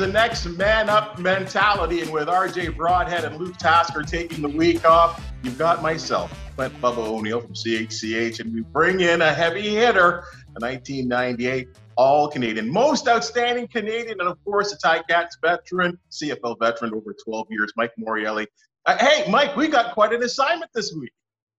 the next man up mentality, and with RJ Broadhead and Luke Tasker taking the week off, you've got myself, Clint Bubba O'Neill from CHCH, and we bring in a heavy hitter, a 1998 All Canadian, most outstanding Canadian, and of course, a Ticats veteran, CFL veteran over 12 years, Mike Morreale. Uh, hey, Mike, we got quite an assignment this week.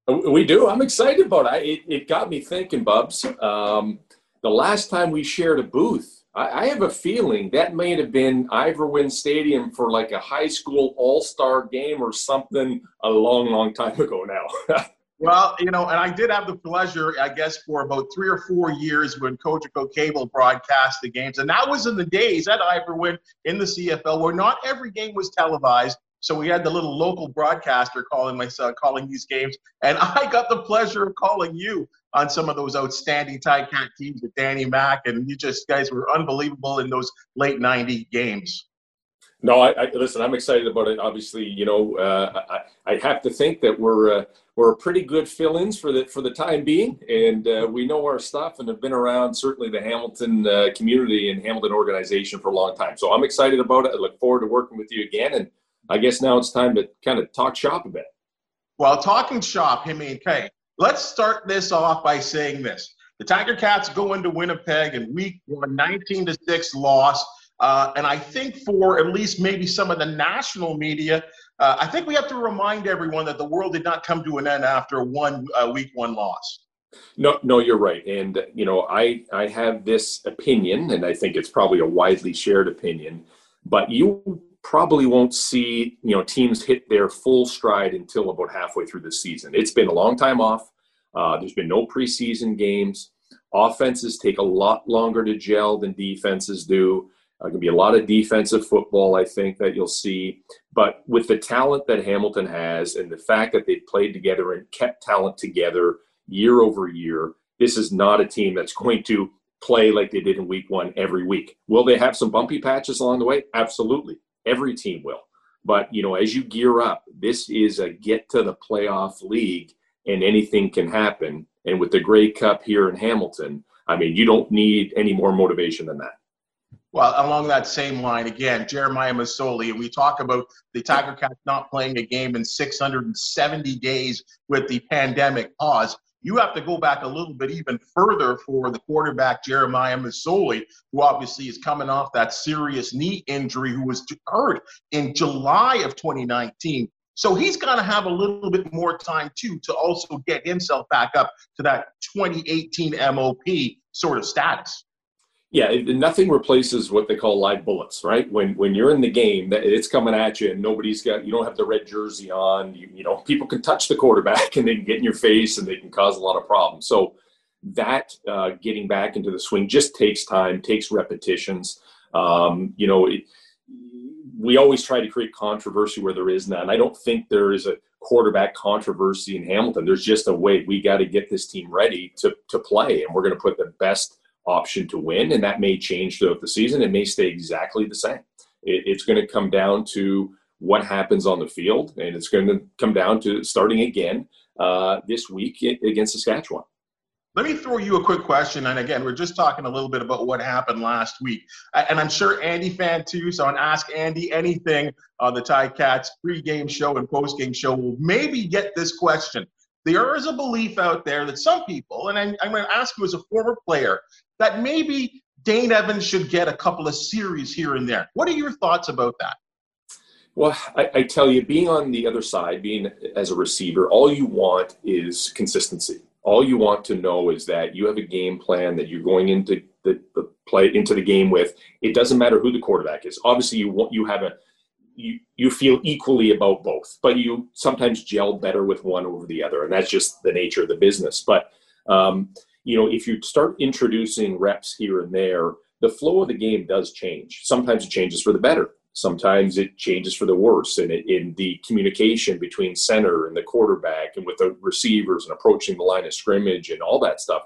We do. I'm excited about it. It, it got me thinking, Bubs. Um, the last time we shared a booth, I, I have a feeling that may have been Ivor Wynne Stadium for like a high school all star game or something a long, long time ago now. Well, you know, and I did have the pleasure, I guess, for about three or four years when Cogeco Cable broadcast the games. And that was in the days at Wynne in the CFL where not every game was televised. So we had the little local broadcaster calling myself, calling these games. And I got the pleasure of calling you on some of those outstanding Ticat teams with Danny Mack, and you just guys were unbelievable in those late '90 games. No, I, I, listen. I'm excited about it. Obviously, you know, uh, I, I, have to think that we're uh, we're a pretty good fill-ins for the for the time being, and uh, we know our stuff and have been around certainly the Hamilton uh, community and Hamilton organization for a long time. So I'm excited about it. I look forward to working with you again, and I guess now it's time to kind of talk shop a bit. Well, talking shop, I mean, okay, Let's start this off by saying this. The Tiger Cats go into Winnipeg in week one, 19 to 6 loss. Uh, and I think for at least maybe some of the national media, uh, I think we have to remind everyone that the world did not come to an end after one uh, week one loss. No, no, you're right. And, you know, I, I have this opinion, and I think it's probably a widely shared opinion, but you probably won't see you know teams hit their full stride until about halfway through the season. It's been a long time off. Uh, there's been no preseason games. Offenses take a lot longer to gel than defenses do. Uh, going to be a lot of defensive football, I think, that you'll see. But with the talent that Hamilton has and the fact that they've played together and kept talent together year over year, this is not a team that's going to play like they did in week one every week. Will they have some bumpy patches along the way? Absolutely. Every team will. But, you know, as you gear up, this is a get to the playoff league and anything can happen. And with the Grey Cup here in Hamilton, I mean, you don't need any more motivation than that. Well, along that same line, again, Jeremiah Masoli, and we talk about the Tiger Cats not playing a game in 670 days with the pandemic pause you have to go back a little bit even further for the quarterback Jeremiah Masoli, who obviously is coming off that serious knee injury, who was hurt in July of 2019. So he's going to have a little bit more time too to also get himself back up to that 2018 MOP sort of status. Yeah, nothing replaces what they call live bullets, right? When when you're in the game, that it's coming at you, and nobody's got you don't have the red jersey on. You, you know, people can touch the quarterback and they can get in your face and they can cause a lot of problems. So that uh, getting back into the swing just takes time, takes repetitions. Um, you know, it, we always try to create controversy where there is none. I don't think there is a quarterback controversy in Hamilton. There's just a way we got to get this team ready to to play, and we're going to put the best option to win, and that may change throughout the season. It may stay exactly the same. It, it's going to come down to what happens on the field, and it's going to come down to starting again uh, this week against Saskatchewan. Let me throw you a quick question. And again, we're just talking a little bit about what happened last week. And I'm sure Andy fan too. So on Ask Andy Anything on the Ticats pregame show and postgame show will maybe get this question. There is a belief out there that some people, and I'm, I'm going to ask you as a former player, that maybe Dane Evans should get a couple of series here and there. What are your thoughts about that? Well, I, I, tell you, being on the other side, being as a receiver, all you want is consistency. All you want to know is that you have a game plan that you're going into the, the play into the game with. It doesn't matter who the quarterback is. Obviously, you want you have a you you feel equally about both, but you sometimes gel better with one over the other, and that's just the nature of the business. But um, you know, if you start introducing reps here and there, the flow of the game does change. Sometimes it changes for the better. Sometimes it changes for the worse. And in the communication between center and the quarterback and with the receivers and approaching the line of scrimmage and all that stuff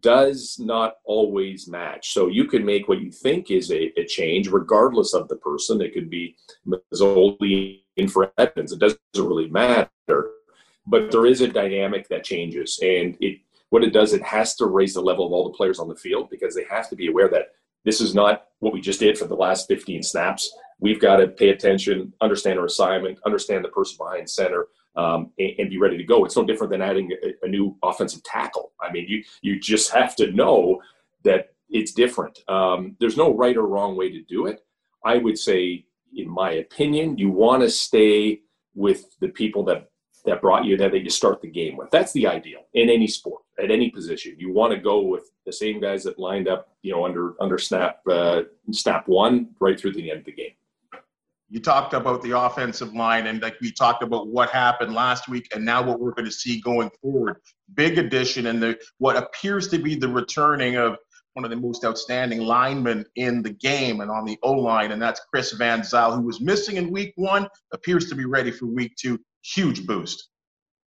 does not always match. So you can make what you think is a, a change regardless of the person. It could be Masoli in for Evans. It doesn't really matter. But there is a dynamic that changes. And it what it does, it has to raise the level of all the players on the field because they have to be aware that this is not what we just did for the last 15 snaps. We've got to pay attention, understand our assignment, understand the person behind center, um, and, and, be ready to go. It's no different than adding a, a, new offensive tackle. I mean, you you just have to know that it's different. Um, there's no right or wrong way to do it. I would say, in my opinion, you want to stay with the people that that brought you there that you start the game with. That's the ideal in any sport at any position. You want to go with the same guys that lined up, you know, under under snap uh, snap one right through the end of the game. You talked about the offensive line, and like we talked about what happened last week, and now what we're going to see going forward. Big addition, and the what appears to be the returning of one of the most outstanding linemen in the game and on the O line, and that's Chris Van Zyl, who was missing in week one, appears to be ready for week two. Huge boost.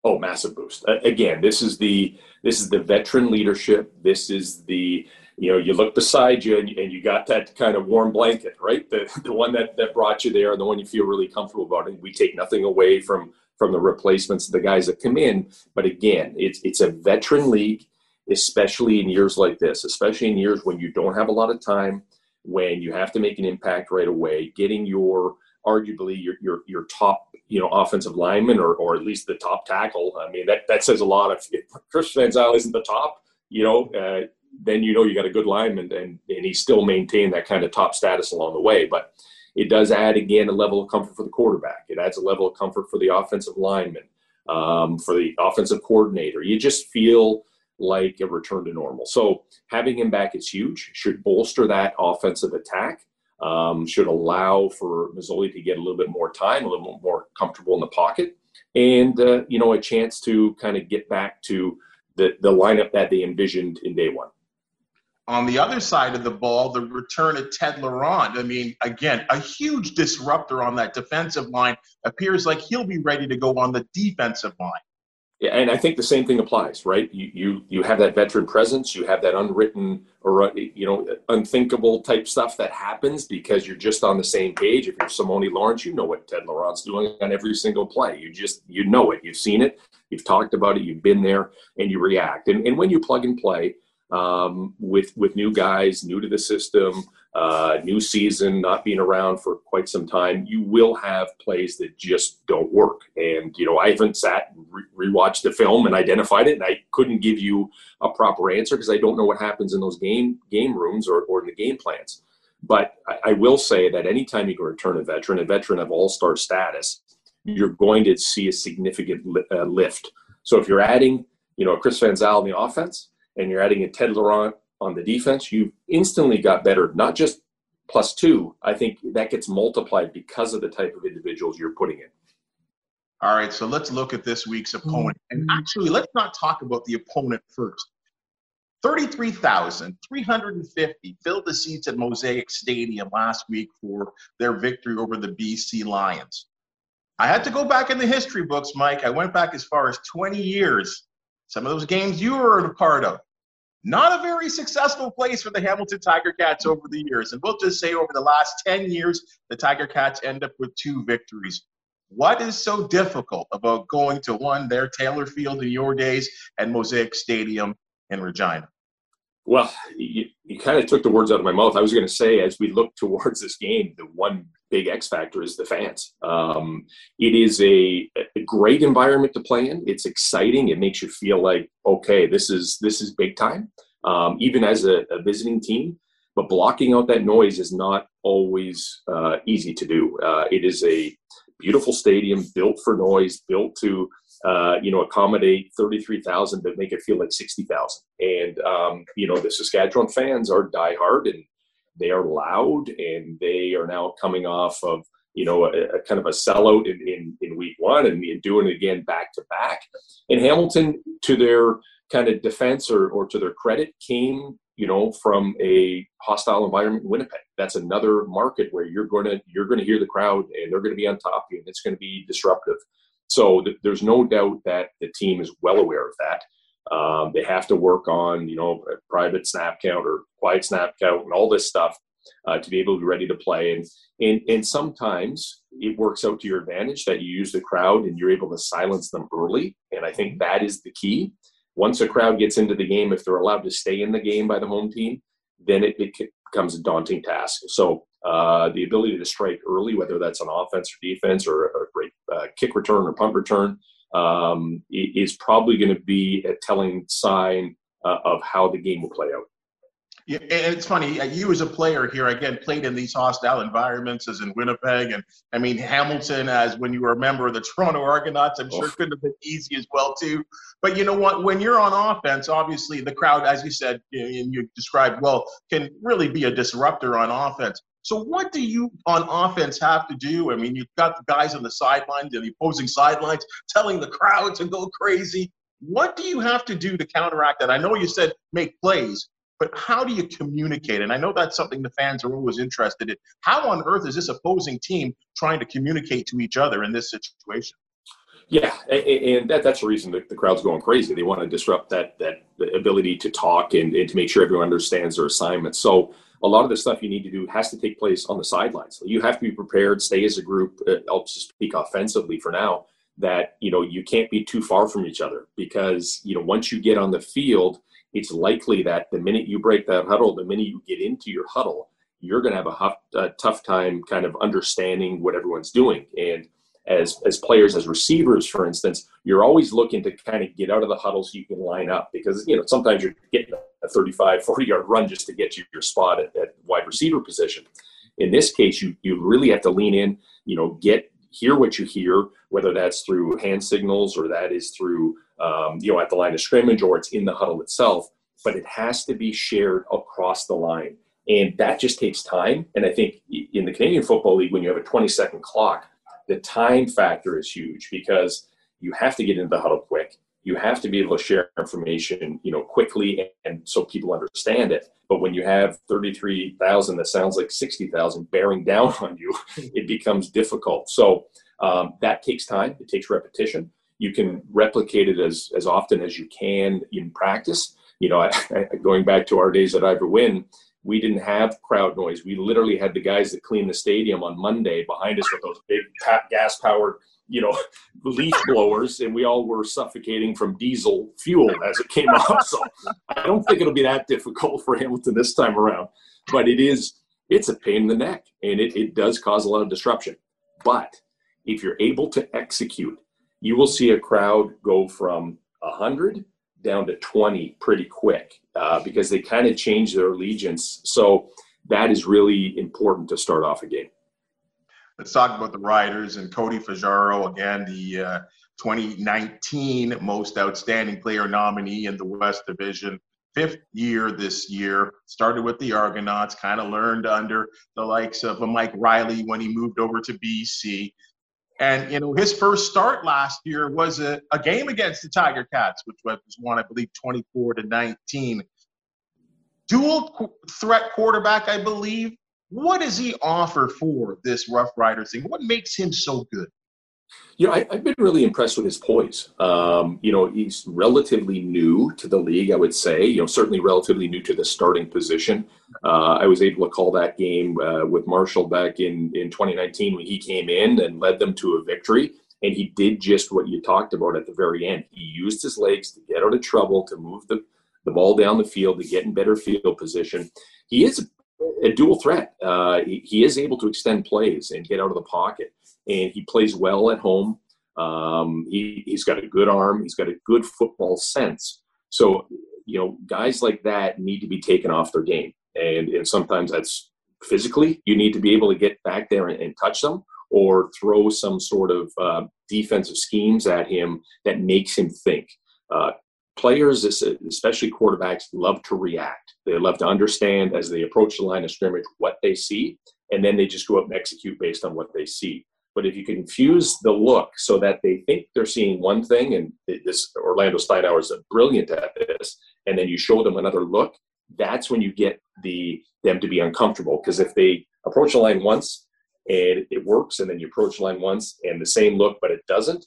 Oh, massive boost! Again, this is the this is the veteran leadership. This is the you know you look beside you and, and you got that kind of warm blanket, right? The the one that that brought you there, and the one you feel really comfortable about. And we take nothing away from from the replacements, the guys that come in. But again, it's it's a veteran league, especially in years like this, especially in years when you don't have a lot of time, when you have to make an impact right away. Getting your arguably your your, your top you know offensive lineman or, or at least the top tackle. I mean that that says a lot. If, if Chris Van Zyl isn't the top, you know, uh, then you know you got a good lineman, and and he still maintained that kind of top status along the way. But it does add again a level of comfort for the quarterback. It adds a level of comfort for the offensive lineman, um, for the offensive coordinator. You just feel like a return to normal. So having him back is huge. Should bolster that offensive attack um, should allow for Masoli to get a little bit more time, a little more comfortable in the pocket, and uh, you know a chance to kind of get back to the the lineup that they envisioned in day one. On the other side of the ball, the return of Ted Laurent. I mean, again, a huge disruptor on that defensive line. Appears like he'll be ready to go on the defensive line and I think the same thing applies, right? You you you have that veteran presence, you have that unwritten or uh, you know unthinkable type stuff that happens because you're just on the same page. If you're Simoni Lawrence, you know what Ted Laurent's doing on every single play. You just you know it, you've seen it, you've talked about it, you've been there, and you react. And and when you plug and play, um, with with new guys, new to the system, uh, new season, not being around for quite some time, you will have plays that just don't work. And you know, I haven't sat and re- rewatched the film and identified it, and I couldn't give you a proper answer because I don't know what happens in those game game rooms or, or in the game plans. But I, I will say that anytime you can return a veteran, a veteran of all star status, you're going to see a significant li- uh, lift. So if you're adding, you know, Chris Van Zyl in the offense, and you're adding a Ted Laurent on the defense, you've instantly got better, not just plus two. I think that gets multiplied because of the type of individuals you're putting in. All right, so let's look at this week's opponent. And actually, let's not talk about the opponent first. 33,350 filled the seats at Mosaic Stadium last week for their victory over the BC Lions. I had to go back in the history books, Mike. I went back as far as 20 years some of those games you were a part of. Not a very successful place for the Hamilton Tiger Cats over the years. And we'll just say over the last 10 years, the Tiger Cats end up with two victories. What is so difficult about going to one there, Taylor Field in your days, and Mosaic Stadium in Regina? Well, you, you kind of took the words out of my mouth. I was going to say, as we look towards this game, the one big X factor is the fans. Um, it is a, a, great environment to play in. It's exciting. It makes you feel like okay, this is this is big time. Um, even as a, a, visiting team, but blocking out that noise is not always uh, easy to do. Uh, it is a beautiful stadium built for noise, built to uh, you know accommodate 33,000 but make it feel like 60,000. And um, you know the Saskatchewan fans are diehard and they are loud and they are now coming off of you know a, a kind of a sellout in, in, in week one and, doing it again back to back. And hamilton to their kind of defense or, or to their credit came you know from a hostile environment in winnipeg. That's another market where you're going to you're going to hear the crowd and they're going to be on top of you and it's going to be disruptive. So th- there's no doubt that the team is well aware of that um, they have to work on, you know, private snap count or quiet snap count and all this stuff uh, to be able to be ready to play. And, and and sometimes it works out to your advantage that you use the crowd and you're able to silence them early. And I think that is the key. Once a crowd gets into the game, if they're allowed to stay in the game by the home team, then it, it becomes a daunting task. So uh, the ability to strike early, whether that's on offense or defense or a great uh, kick return or punt return, um, is probably going to be a telling sign uh, of how the game will play out. Yeah, and it's funny. Uh, you as a player here, again, played in these hostile environments, as in Winnipeg, and I mean Hamilton, as when you were a member of the Toronto Argonauts, I'm sure oh. couldn't have been easy as well too. But you know what? When you're on offense, obviously the crowd, as you said and you described well, can really be a disruptor on offense. So what do you on offense have to do? I mean, you've got the guys on the sidelines and the opposing sidelines telling the crowd to go crazy. What do you have to do to counteract that? I know you said make plays, but how do you communicate? And I know that's something the fans are always interested in. How on earth is this opposing team trying to communicate to each other in this situation? Yeah, and that, that's the reason the, the crowd's going crazy. They want to disrupt that that ability to talk and, and to make sure everyone understands their assignment. So a lot of the stuff you need to do has to take place on the sidelines. You have to be prepared, stay as a group. Uh, I'll just speak offensively for now. That you know you can't be too far from each other because you know once you get on the field, it's likely that the minute you break that huddle, the minute you get into your huddle, you're going to have a, huff, a tough time kind of understanding what everyone's doing. And as as players, as receivers, for instance, you're always looking to kind of get out of the huddle so you can line up because you know sometimes you're getting a 35, 40 yard run just to get you your spot at, at wide receiver position. In this case, you you really have to lean in, you know, get hear what you hear, whether that's through hand signals or that is through um, you know at the line of scrimmage or it's in the huddle itself. But it has to be shared across the line, and that just takes time. And I think in the Canadian Football League, when you have a 20 second clock, the time factor is huge because you have to get into the huddle quick. You have to be able to share information, you know, quickly and so people understand it. But when you have 33,000 that sounds like 60,000 bearing down on you, it becomes difficult. So um, that takes time. It takes repetition. You can replicate it as, as often as you can in practice. You know, I, I, going back to our days at Ivor Wynne, we didn't have crowd noise. We literally had the guys that cleaned the stadium on Monday behind us with those big gas powered, you know, leaf blowers, and we all were suffocating from diesel fuel as it came up. So I don't think it'll be that difficult for Hamilton this time around. But it is, it's a pain in the neck, and it, it does cause a lot of disruption. But if you're able to execute, you will see a crowd go from 100 down to 20 pretty quick uh, because they kind of change their allegiance. So that is really important to start off a game. Let's talk about the Riders and Cody Fajardo again, the uh, 2019 Most Outstanding Player nominee in the West Division. Fifth year this year. Started with the Argonauts, kind of learned under the likes of Mike Reilly when he moved over to BC. And you know, his first start last year was a, a game against the Tiger Cats, which was one, I believe, 24 to 19. Dual threat quarterback, I believe. What does he offer for this Rough Rider thing? What makes him so good? You know, I, have been really impressed with his poise. Um, you know, he's relatively new to the league, I would say. You know, certainly relatively new to the starting position. Uh, I was able to call that game uh, with Marshall back in, in 2019 when he came in and led them to a victory. And he did just what you talked about at the very end. He used his legs to get out of trouble, to move the, the ball down the field, to get in better field position. He is a dual threat. Uh, he, he, is able to extend plays and get out of the pocket and he plays well at home. Um, he, he's got a good arm. He's got a good football sense. So, you know, guys like that need to be taken off their game. And, and sometimes that's physically, you need to be able to get back there and, and touch them or throw some sort of uh, defensive schemes at him that makes him think. Uh, players, especially quarterbacks, love to react. They love to understand as they approach the line of scrimmage what they see, and then they just go up and execute based on what they see. But if you confuse the look so that they think they're seeing one thing, and this Orlando Steinauer is brilliant at this, and then you show them another look, that's when you get the them to be uncomfortable. Because if they approach the line once and it works, and then you approach the line once and the same look, but it doesn't,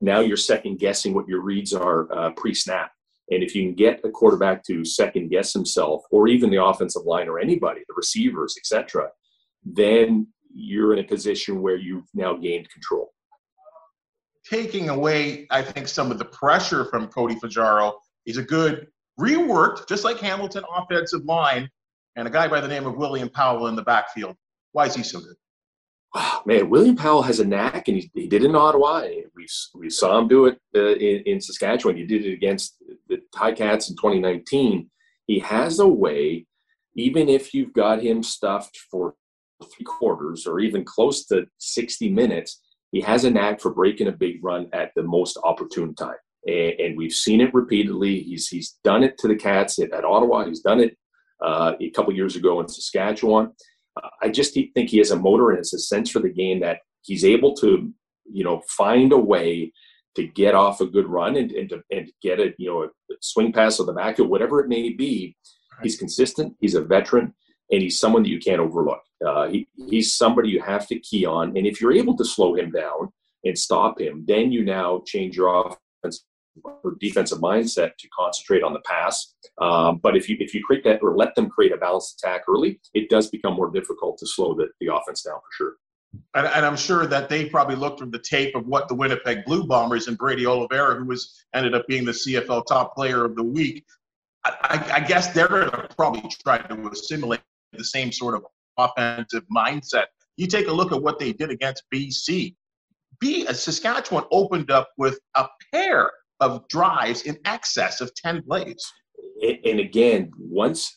now you're second guessing what your reads are uh, pre-snap. And if you can get a quarterback to second guess himself, or even the offensive line or anybody, the receivers, etc., then you're in a position where you've now gained control. Taking away, I think, some of the pressure from Cody Fajardo is a good reworked, just like Hamilton offensive line. and a guy by the name of William Powell in the backfield. Why is he so good? Oh, man, William Powell has a knack, and he, he did it in Ottawa. We, we saw him do it uh, in, in Saskatchewan. He did it against the Ticats in 2019. He has a way, even if you've got him stuffed for three quarters or even close to 60 minutes, he has a knack for breaking a big run at the most opportune time. And, and we've seen it repeatedly. He's, he's done it to the Cats at, at Ottawa. He's done it uh, a couple years ago in Saskatchewan. Uh, I just think he has a motor and it's a sense for the game that he's able to, you know, find a way to get off a good run and, and, to, and get a, you know, a swing pass or the backfield, whatever it may be. He's consistent. He's a veteran and he's someone that you can't overlook. Uh, he, he's somebody you have to key on. And if you're able to slow him down and stop him, then you now change your offense or defensive mindset to concentrate on the pass. Um, but if you if you create that or let them create a balanced attack early, it does become more difficult to slow the, the offense down for sure. And, and, I'm sure that they probably looked from the tape of what the Winnipeg Blue Bombers and Brady Oliveira, who was ended up being the CFL top player of the week. I, I guess they're going to probably try to assimilate the same sort of offensive mindset. You take a look at what they did against BC. B, uh, Saskatchewan opened up with a pair of drives in excess of 10 plays. And again, once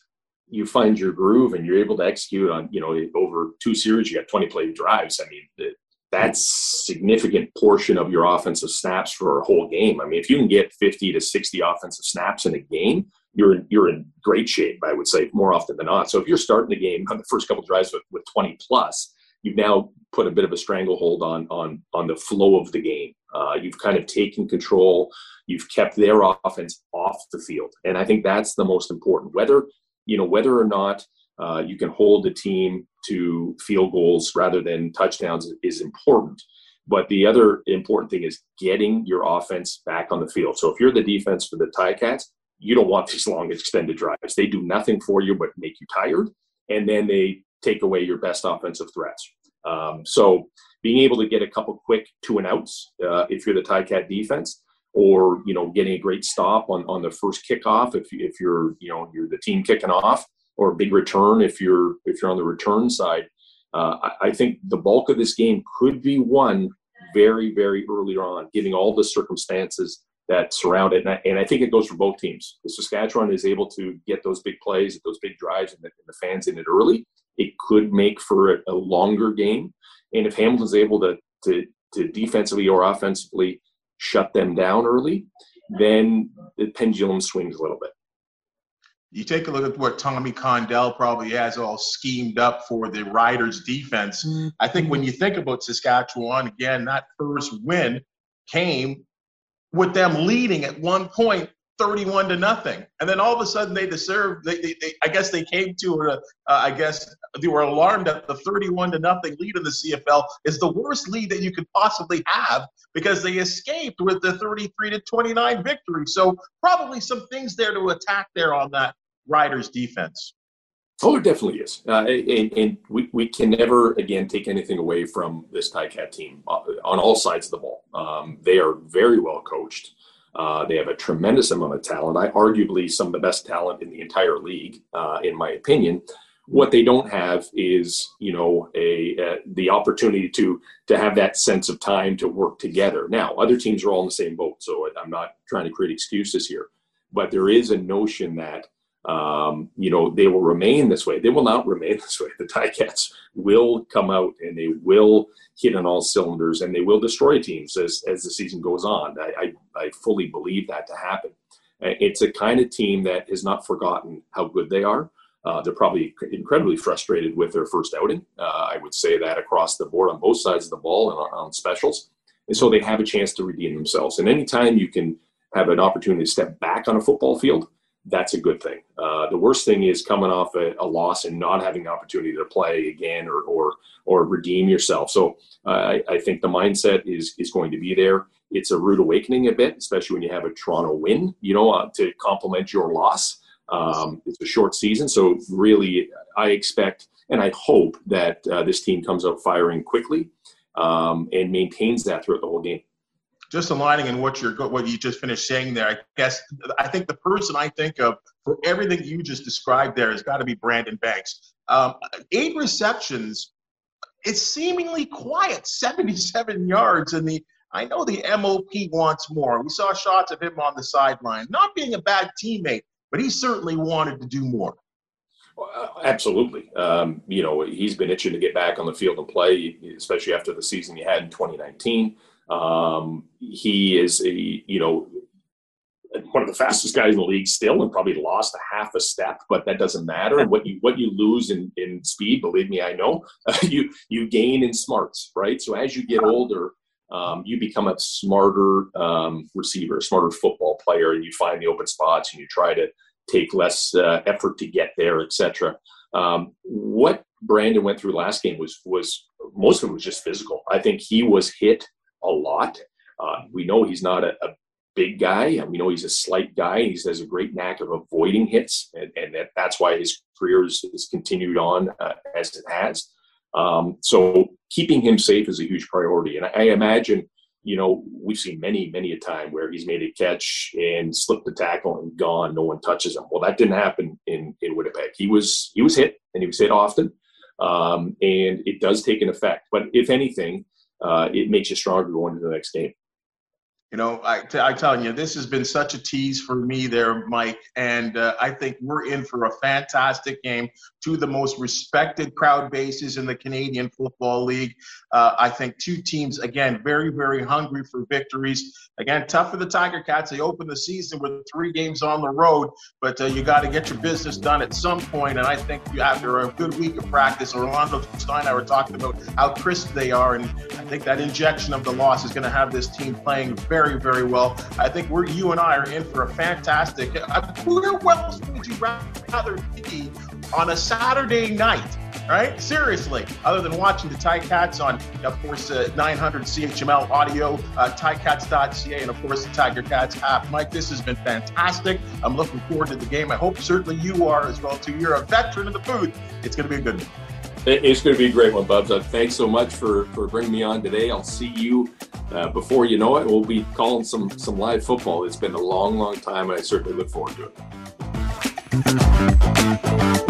you find your groove and you're able to execute on, you know, over two series, you got 20 play drives. I mean, that's significant portion of your offensive snaps for a whole game. I mean, if you can get 50 to 60 offensive snaps in a game, you're in, you're in great shape, I would say, more often than not. So if you're starting the game on the first couple drives with, with 20 plus, you've now put a bit of a stranglehold on on on the flow of the game. Uh, you've kind of taken control. You've kept their offense off the field, and I think that's the most important. Whether you know whether or not uh, you can hold the team to field goals rather than touchdowns is important. But the other important thing is getting your offense back on the field. So if you're the defense for the Ticats, you don't want these long extended drives. They do nothing for you but make you tired, and then they take away your best offensive threats. Um, so being able to get a couple quick two and outs uh, if you're the Ticat defense, or you know getting a great stop on, on the first kickoff if, if you're you know you're the team kicking off, or a big return if you're if you're on the return side. Uh, I, I think the bulk of this game could be won very very early on, giving all the circumstances that surround it. And I, and I, think it goes for both teams. The Saskatchewan is able to get those big plays, those big drives, and the, and the fans in it early. It could make for a, a, longer game. And if Hamilton's able to, to, to defensively or offensively shut them down early, then the pendulum swings a little bit. You take a look at what Tommy Condell probably has all schemed up for the Riders defense. Mm-hmm. I think when you think about Saskatchewan, again, that first win came with them leading at one point 31 to nothing. And then all of a sudden they deserved they, they, they i guess they came to a, uh, i guess they were alarmed that the 31 to nothing lead in the cfl is the worst lead that you could possibly have because they escaped with the 33 to 29 victory. So probably some things there to attack there on that riders defense Oh, it definitely is. Uh, and, and we, we can never, again, take anything away from this Ticat team uh, on all sides of the ball. Um, they are very well coached. Uh, they have a tremendous amount of talent. I arguably some of the best talent in the entire league, uh, in my opinion. What they don't have is, you know, a, a, the opportunity to to have that sense of time to work together. Now, other teams are all in the same boat, so I'm not trying to create excuses here, but there is a notion that um, you know, they will remain this way. They will not remain this way. The Ticats will come out and they will hit on all cylinders and they will destroy teams as, as the season goes on. I, I, I fully believe that to happen. It's a kind of team that has not forgotten how good they are. Uh, they're probably incredibly frustrated with their first outing. Uh, I would say that across the board on both sides of the ball and on, on specials. And so they have a chance to redeem themselves. And anytime you can have an opportunity to step back on a football field, that's a good thing. Uh, the worst thing is coming off a, a, loss and not having the opportunity to play again or or, or redeem yourself. So uh, I, I, think the mindset is is going to be there. It's a rude awakening a bit, especially when you have a Toronto win. You know, uh, to complement your loss. Um, it's a short season, so really, I expect and I hope that uh, this team comes out firing quickly um, and maintains that throughout the whole game just aligning in what you're what you just finished saying there, I guess I think the person I think of for everything you just described there has got to be Brandon Banks. Um, eight receptions, it's seemingly quiet, 77 yards, and the I know the MOP wants more. We saw shots of him on the sideline, not being a bad teammate, but he certainly wanted to do more. Well, absolutely. Um, you know, he's been itching to get back on the field and play, especially after the season he had in 2019. Um, he is a, you know, one of the fastest guys in the league still and probably lost a half a step but that doesn't matter. And what you what you lose in, in speed believe me i know uh, you you gain in smarts right? So as you get older um, you become a smarter um, receiver a smarter football player and you find the open spots and you try to take less uh, effort to get there etc um, what brandon went through last game was was most of it was just physical. I think he was hit a lot. Uh, we know he's not a, a, big guy, we know he's a slight guy. He has a great knack of avoiding hits, and, and that, that's why his career has, continued on uh, as it has. Um, so keeping him safe is a huge priority, and I, I imagine you know, we've seen many, many a time where he's made a catch and slipped the tackle and gone. No one touches him. Well, that didn't happen in in Winnipeg. He was he was hit and he was hit often, um, and it does take an effect. But if anything, uh, it makes you stronger going into the next game. You know, I, t- I tell you, this has been such a tease for me there, Mike. And uh, I think we're in for a fantastic game. Two of the most respected crowd bases in the Canadian Football League. Uh, I think two teams, again, very, very hungry for victories. Again, tough for the Tiger Cats. They open the season with three games on the road, but uh, you got to get your business done at some point. And I think after a good week of practice, Orlando Stein and I were talking about how crisp they are. And I think that injection of the loss is going to have this team playing very, very well. I think we're you and I are in for a fantastic. Uh, where else would you rather be on a Saturday night? right? Seriously, other than watching the Ticats on, of course, uh, 900 CHML audio, uh, ticats.ca, and of course the Tiger Cats app. Mike, this has been fantastic. I'm looking forward to the game. I hope certainly you are as well too. You're a veteran of the booth. It's going to be a good one. It's going to be a great one, Bubs. Uh, thanks so much for, for bringing me on today. I'll see you uh, before you know it. We'll be calling some some live football. It's been a long, long time, and I certainly look forward to it.